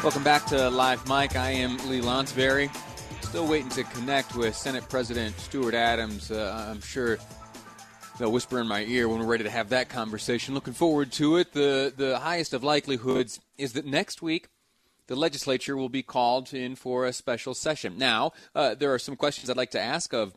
Welcome back to Live Mike. I am Lee Lonsberry. Still waiting to connect with Senate President Stuart Adams. Uh, I'm sure they'll whisper in my ear when we're ready to have that conversation. Looking forward to it. The the highest of likelihoods is that next week the legislature will be called in for a special session. Now, uh, there are some questions I'd like to ask of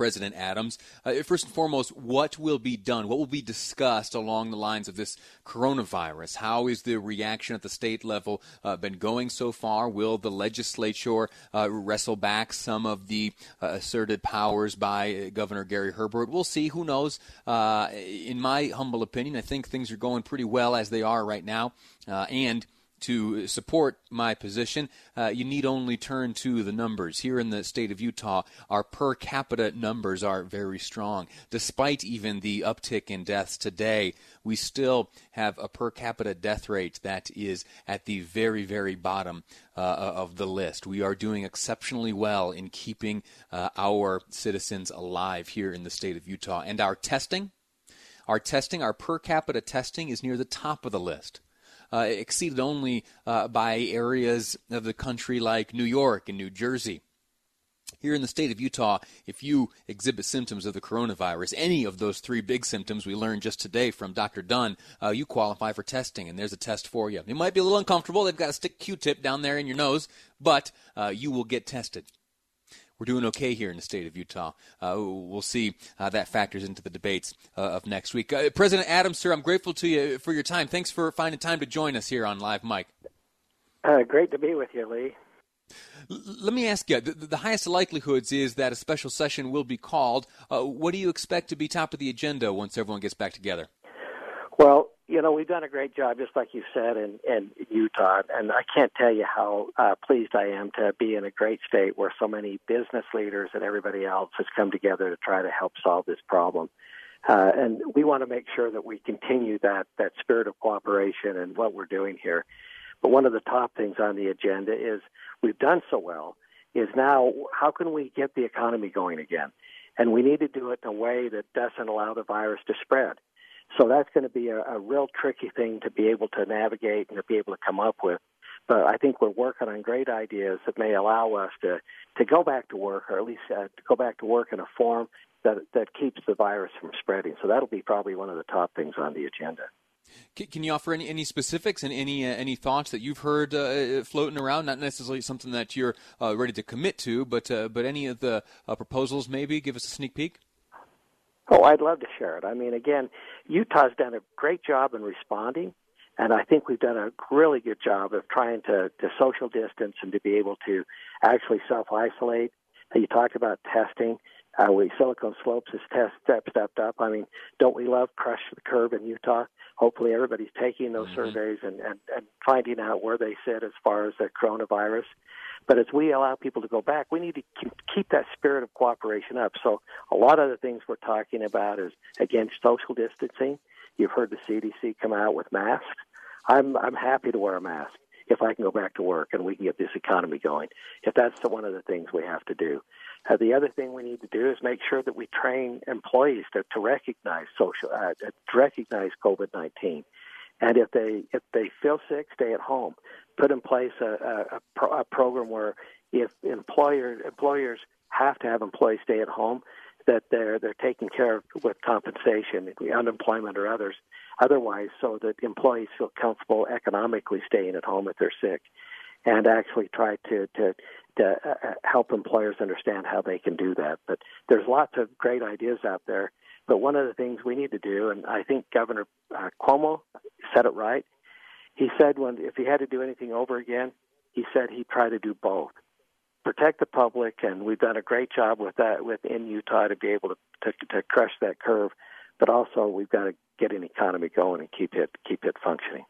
President Adams. Uh, first and foremost, what will be done? What will be discussed along the lines of this coronavirus? How is the reaction at the state level uh, been going so far? Will the legislature uh, wrestle back some of the uh, asserted powers by uh, Governor Gary Herbert? We'll see. Who knows? Uh, in my humble opinion, I think things are going pretty well as they are right now. and to support my position, uh, you need only turn to the numbers. Here in the state of Utah, our per capita numbers are very strong. Despite even the uptick in deaths today, we still have a per capita death rate that is at the very, very bottom uh, of the list. We are doing exceptionally well in keeping uh, our citizens alive here in the state of Utah. And our testing, our testing, our per capita testing is near the top of the list uh, exceeded only uh, by areas of the country like New York and New Jersey. Here in the state of Utah, if you exhibit symptoms of the coronavirus, any of those three big symptoms we learned just today from Dr. Dunn, uh, you qualify for testing, and there's a test for you. It might be a little uncomfortable. They've got to stick Q-tip down there in your nose, but uh, you will get tested we're doing okay here in the state of Utah. Uh, we'll see how that factors into the debates uh, of next week. Uh, President Adams, sir, I'm grateful to you for your time. Thanks for finding time to join us here on Live Mike. Uh, great to be with you, Lee. L- let me ask you the, the, highest likelihoods is that a special session will be called. Uh, what do you expect to be top of the agenda once everyone gets back together? Well, you know, we've done a great job, just like you said, in, in Utah. And I can't tell you how uh, pleased I am to be in a great state where so many business leaders and everybody else has come together to try to help solve this problem. Uh, and we want to make sure that we continue that, that spirit of cooperation and what we're doing here. But one of the top things on the agenda is we've done so well is now how can we get the economy going again? And we need to do it in a way that doesn't allow the virus to spread. So that's going to be a, a real tricky thing to be able to navigate and to be able to come up with. But I think we're working on great ideas that may allow us to, to go back to work, or at least uh, to go back to work in a form that that keeps the virus from spreading. So that'll be probably one of the top things on the agenda. Can you offer any, any specifics and any uh, any thoughts that you've heard uh, floating around? Not necessarily something that you're uh, ready to commit to, but uh, but any of the uh, proposals maybe give us a sneak peek. Oh, I'd love to share it. I mean, again, Utah's done a great job in responding, and I think we've done a really good job of trying to, to social distance and to be able to actually self isolate. You talked about testing. Uh, we Silicon Slopes has test step stepped up. I mean, don't we love crush the curve in Utah? Hopefully, everybody's taking those mm-hmm. surveys and, and and finding out where they sit as far as the coronavirus. But as we allow people to go back, we need to keep that spirit of cooperation up. So a lot of the things we're talking about is again social distancing. You've heard the CDC come out with masks. I'm I'm happy to wear a mask if I can go back to work and we can get this economy going. If that's the, one of the things we have to do. Uh, the other thing we need to do is make sure that we train employees to, to recognize social, uh, to recognize COVID-19. And if they if they feel sick, stay at home. Put in place a, a, pro, a program where if employer employers have to have employees stay at home, that they're they're taken care of with compensation, unemployment or others, otherwise, so that employees feel comfortable economically staying at home if they're sick, and actually try to to to uh, uh help employers understand how they can do that. But there's lots of great ideas out there. But one of the things we need to do, and I think Governor uh, Cuomo said it right. He said when if he had to do anything over again, he said he'd try to do both. Protect the public, and we've done a great job with that within Utah to be able to, to to crush that curve. But also, we've got to get an economy going and keep it keep it functioning.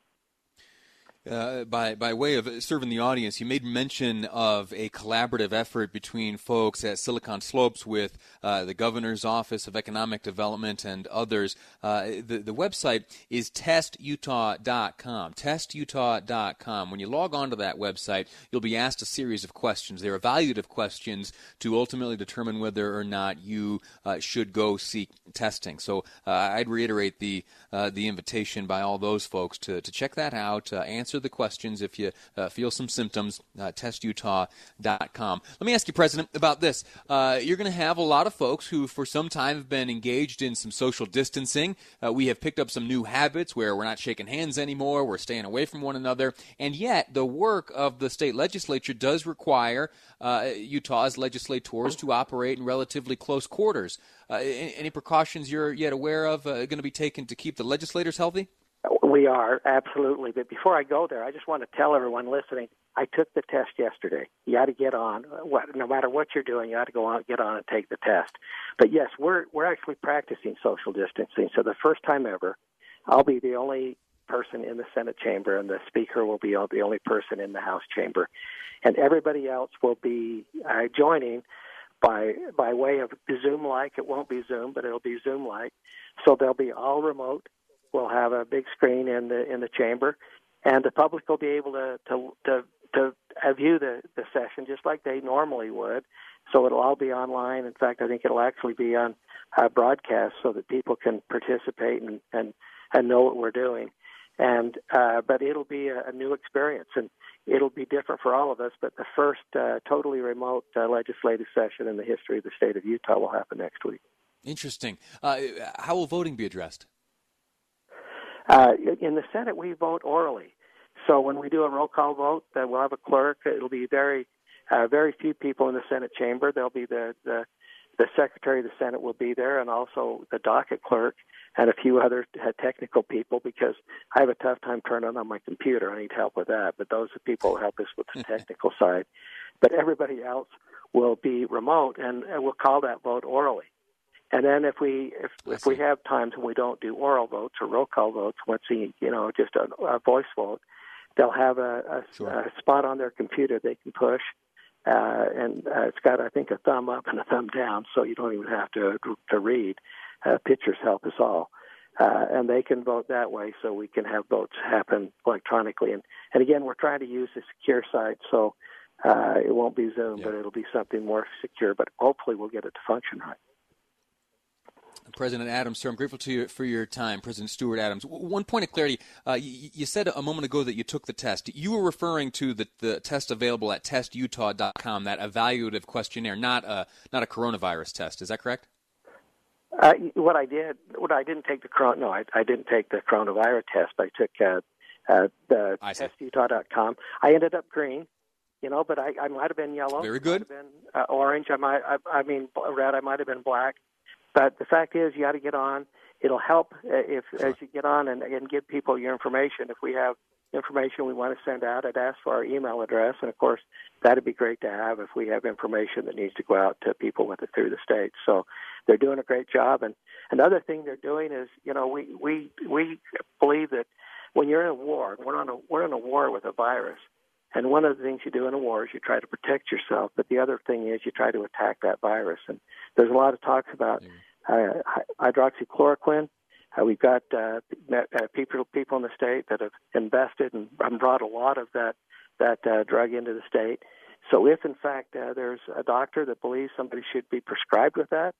Uh, by by way of serving the audience, you made mention of a collaborative effort between folks at Silicon Slopes with uh, the governor's office of economic development and others. Uh, the the website is testutah.com. Testutah.com. When you log on to that website, you'll be asked a series of questions. They're evaluative questions to ultimately determine whether or not you uh, should go seek testing. So uh, I'd reiterate the the invitation by all those folks to to check that out. answer answer the questions if you uh, feel some symptoms. Uh, testutah.com. Let me ask you, President, about this. Uh, you're going to have a lot of folks who, for some time, have been engaged in some social distancing. Uh, we have picked up some new habits where we're not shaking hands anymore, we're staying away from one another, and yet the work of the state legislature does require uh, Utah's legislators to operate in relatively close quarters. Uh, any precautions you're yet aware of going to be taken to keep the legislators healthy? We are, absolutely. But before I go there, I just want to tell everyone listening I took the test yesterday. You got to get on. No matter what you're doing, you got to go on, get on and take the test. But yes, we're we're actually practicing social distancing. So the first time ever, I'll be the only person in the Senate chamber, and the Speaker will be the only person in the House chamber, and everybody else will be uh, joining by by way of Zoom like. It won't be Zoom, but it'll be Zoom like. So they'll be all remote We'll have a big screen in the in the chamber, and the public will be able to to to, to view the the session just like they normally would. So it'll all be online. In fact, I think it'll actually be on uh, broadcast so that people can participate and and and know what we're doing. And uh, but it'll be a, a new experience, and it'll be different for all of us. But the first uh, totally remote uh, legislative session in the history of the state of Utah will happen next week. Interesting. Uh, how will voting be addressed? Uh, in the Senate, we vote orally. So when we do a roll call vote, uh, we'll have a clerk. It'll be very, uh, very few people in the Senate chamber. There'll be the, the the Secretary of the Senate will be there, and also the docket clerk and a few other uh, technical people because I have a tough time turning on my computer. I need help with that. But those are people who help us with the technical side. But everybody else will be remote, and we'll call that vote orally. And then if we if if we have times when we don't do oral votes or roll call votes, once the you know just a, a voice vote, they'll have a, a, sure. a spot on their computer they can push, uh, and uh, it's got I think a thumb up and a thumb down, so you don't even have to to read. Uh, pictures help us all. Uh, and they can vote that way, so we can have votes happen electronically. And and again, we're trying to use a secure site, so uh, it won't be Zoom, yeah. but it'll be something more secure. But hopefully, we'll get it to function right. President Adams, sir, I'm grateful to you for your time, President Stuart Adams. One point of clarity: uh, you, you, said a moment ago that you took the test. You were referring to the, the test available at testutah.com, that evaluative questionnaire, not a not a coronavirus test. Is that correct? Uh, what I did, what I didn't take the corona. No, I, I didn't take the coronavirus test. I took uh, uh, the I testutah.com. I ended up green you know, but I, I might have been yellow. Very good. I been uh, orange. I might, I, I mean, red. I might have been black. But the fact is, you got to get on. It'll help uh, if sure. as you get on and, and give people your information. If we have information we want to send out, I'd ask for our email address, and of course, that'd be great to have if we have information that needs to go out to people with it through the state. So they're doing a great job. And another thing they're doing is, you know, we we we believe that when you're in a war, we're on a we're in a war with a virus. And one of the things you do in a war is you try to protect yourself, but the other thing is you try to attack that virus. And there's a lot of talks about hydroxychloroquine. Uh, we've got uh, uh, people people in the state that have invested and brought a lot of that that uh, drug into the state. So if in fact uh, there's a doctor that believes somebody should be prescribed with that,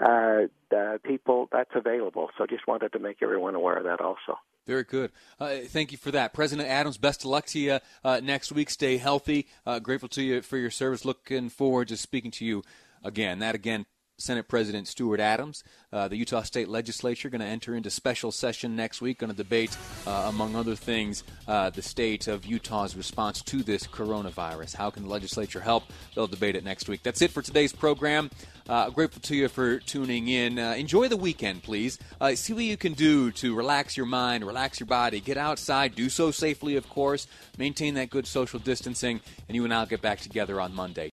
uh, uh, people that's available. So just wanted to make everyone aware of that also. Very good. Uh, thank you for that. President Adams, best of luck to you uh, next week. Stay healthy. Uh, grateful to you for your service. Looking forward to speaking to you again. That again, Senate President Stuart Adams. Uh, the Utah State Legislature going to enter into special session next week, going to debate, uh, among other things, uh, the state of Utah's response to this coronavirus. How can the legislature help? They'll debate it next week. That's it for today's program. Uh, grateful to you for tuning in. Uh, enjoy the weekend, please. Uh, see what you can do to relax your mind, relax your body. Get outside. Do so safely, of course. Maintain that good social distancing, and you and I'll get back together on Monday.